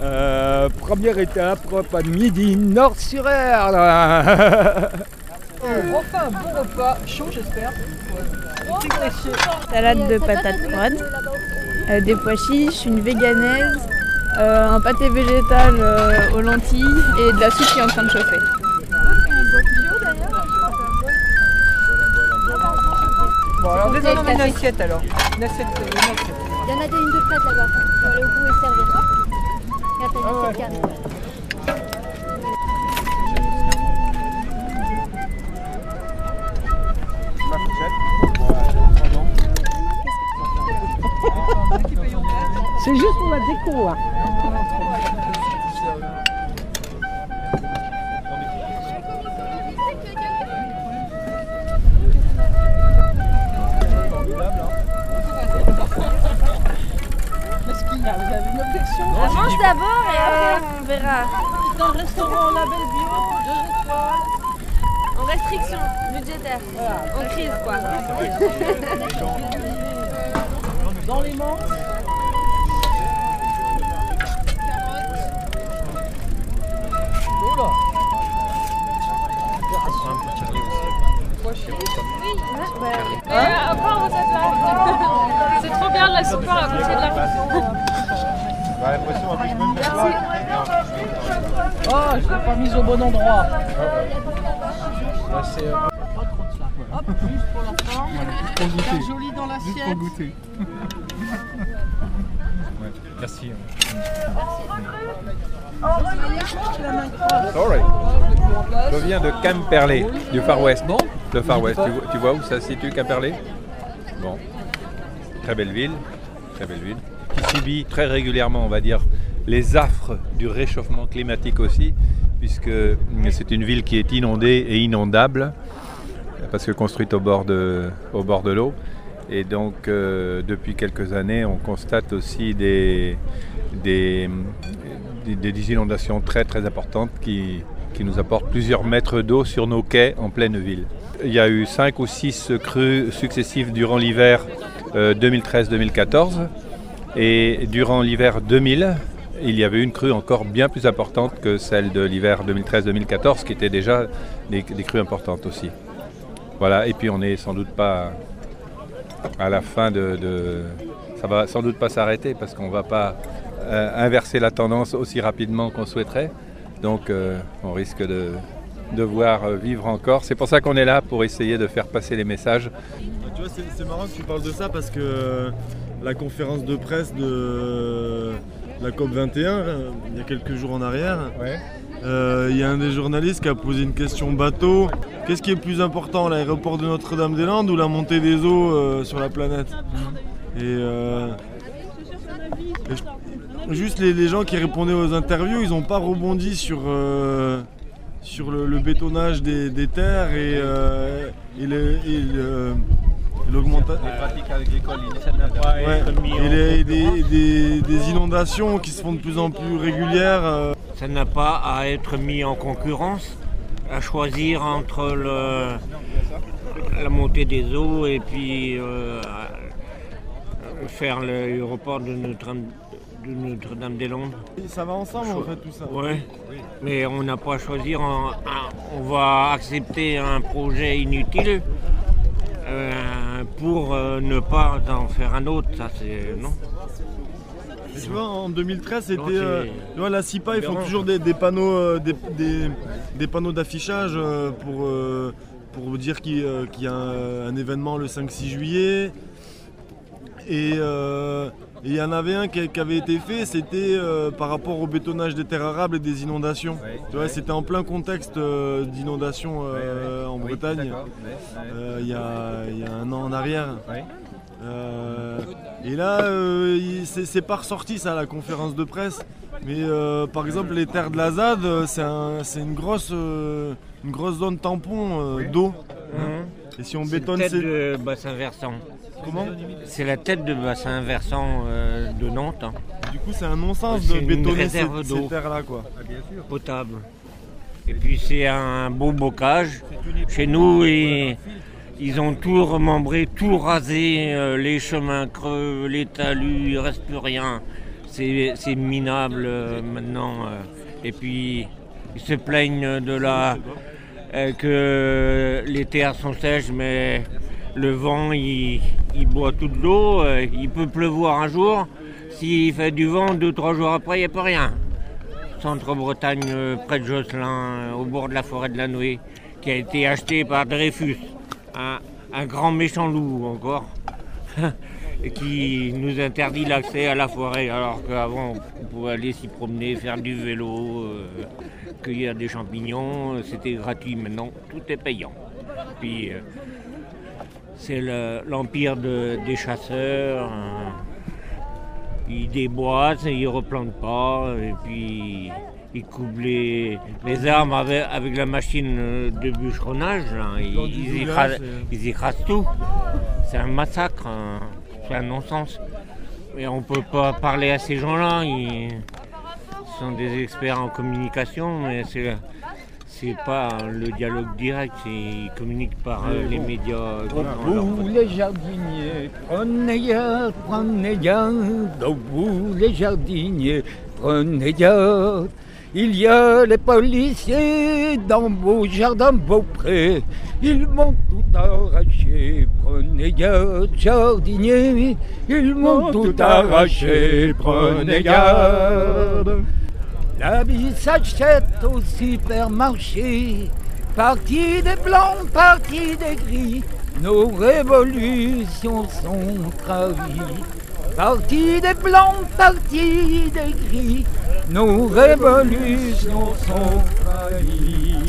Euh, première étape, repas de midi, Nord-sur-Erdre. On refait un bon repas, chaud j'espère. Salade de patates froides, euh, des pois chiches, une véganaise, euh, un pâté végétal euh, aux lentilles et de la soupe qui est en train de chauffer. Bon alors désolé une assiette alors. Une assiette, une assiette. Il y en a des une de prête là-bas. Tu vas aller au bout et servir. Regarde, t'as une assiette arrive. C'est juste pour la déco. hein. D'abord et après on verra. C'est un restaurant label bio, deux étoiles. En restriction budgétaire, en crise quoi. Dans les manches. Oula. encore vous êtes là. C'est trop bien de la soupe à côté de la Oh, je l'ai pas mise au bon endroit. Pas trop de ça. Hop, juste pour. Faire joli dans l'assiette. goûter. Merci. Sorry. Je viens de Camperlé, du Far West. Bon. Le Far West, tu, vois- tu vois où ça se situe Camperlé? Bon. Très belle ville, très belle ville, subit très régulièrement, on va dire, les affres du réchauffement climatique aussi, puisque c'est une ville qui est inondée et inondable, parce que construite au bord de, au bord de l'eau. Et donc, euh, depuis quelques années, on constate aussi des, des, des- inondations très très importantes qui, qui nous apportent plusieurs mètres d'eau sur nos quais en pleine ville. Il y a eu cinq ou six crues successives durant l'hiver euh, 2013-2014. Et durant l'hiver 2000, il y avait une crue encore bien plus importante que celle de l'hiver 2013-2014, qui était déjà des, crues importantes aussi. Voilà, et puis on n'est sans doute pas à la fin de, de- Ça va sans doute pas s'arrêter parce qu'on ne va pas euh, inverser la tendance aussi rapidement qu'on souhaiterait. Donc euh, on risque de devoir euh, vivre encore. C'est pour ça qu'on est là, pour essayer de faire passer les messages. Tu vois, c'est marrant que tu parles de ça parce que la conférence de presse de la COP21, euh, il y a quelques jours en arrière, euh, il y a un des journalistes qui a posé une question bateau. Qu'est-ce qui est plus important, l'aéroport de Notre-Dame-des-Landes ou la montée des eaux euh, sur la planète? Et, euh, et je- juste les, les gens qui répondaient aux interviews, ils n'ont pas rebondi sur, sur le, le bétonnage des, des terres et, et le- et le- l'augmentation. pratiques agricoles, ça n'a pas Ouais, et les- et des, des- des inondations qui se font de plus en plus régulières. euh, Ça n'a pas à être mis en concurrence, à choisir entre le- la montée des eaux et puis euh, faire l'aéroport de Notre-Dame de Notre-Dame-des-Landes. ça va ensemble en fait tout ça. Ouais. Mais on n'a pas à choisir, on va accepter un projet inutile euh, pour euh, ne pas en faire un autre. Ça c'est non? Tu vois, en 2013, c'était. Euh, la CIPA, ils font toujours des, des panneaux, euh, des, des- des panneaux d'affichage pour, pour dire qu'il y a un, un événement le 5-6 juillet. Et euh, et il y en avait un qui, qui avait été fait, c'était euh, par rapport au bétonnage des terres arables et des inondations. Tu vois, c'était en plein contexte euh, d'inondation en Bretagne il y, a, il y a un an en arrière. Et là, c'est pas ressorti ça à la conférence de presse. Mais par exemple, les terres de la ZAD, c'est un- c'est une, grosse, une grosse zone tampon d'eau. Mhm. Et si on C'est bétonne la tête ces. de bassin versant. Comment C'est la tête de bassin versant euh, de Nantes, hein, Du coup, c'est un non-sens C'est de bétonner ces, réserve ces d'eau. terres-là. quoi. potable. Et puis c'est un beau bocage. Chez nous, il, Ils ont tout remembré, tout rasé, euh, les chemins creux, les talus, il ne reste plus rien. C'est c'est minable euh, maintenant. euh. Et puis, ils se plaignent de la que les terres sont sèches, mais le vent, il, boit toute l'eau. euh, il peut pleuvoir un jour. S'il fait du vent, deux, trois jours après, il n'y a plus rien. Centre-Bretagne, euh, près de Josselin, euh, au bord de la forêt de la Nouée, qui a été acheté par Dreyfus, un, grand méchant loup encore, qui nous interdit l'accès à la forêt, alors qu'avant on pouvait aller s'y promener, faire du vélo, euh, cueillir des champignons, euh, c'était gratuit. Maintenant, tout est payant. Puis euh, c'est le- l'empire de- des chasseurs. hein. Ils déboisent, ils replantent pas, et puis ils coupent les, les arbres avec, avec la machine de bûcheronnage. là. Ils, écrasent, ils écrasent tout. C'est un massacre, hein. C'est un non-sens. Et on peut pas parler à ces gens-là. Ils sont des experts en communication, mais c'est c'est pas le dialogue direct. Ils communiquent par euh, les médias. leur- Debout les jardiniers, prenez garde, prenez garde. Debout les jardiniers, prenez garde. Il y a les policiers dans vos jardins, vos prés. Ils m'ont tout arraché, prenez garde, jardiniers. Ils m'ont tout arraché, prenez garde. La vie s'achète au supermarché. Parti des blancs, parti des gris. Nos révolutions sont trahies. Parti des blancs, parti des gris. Nos révolutions sont trahies.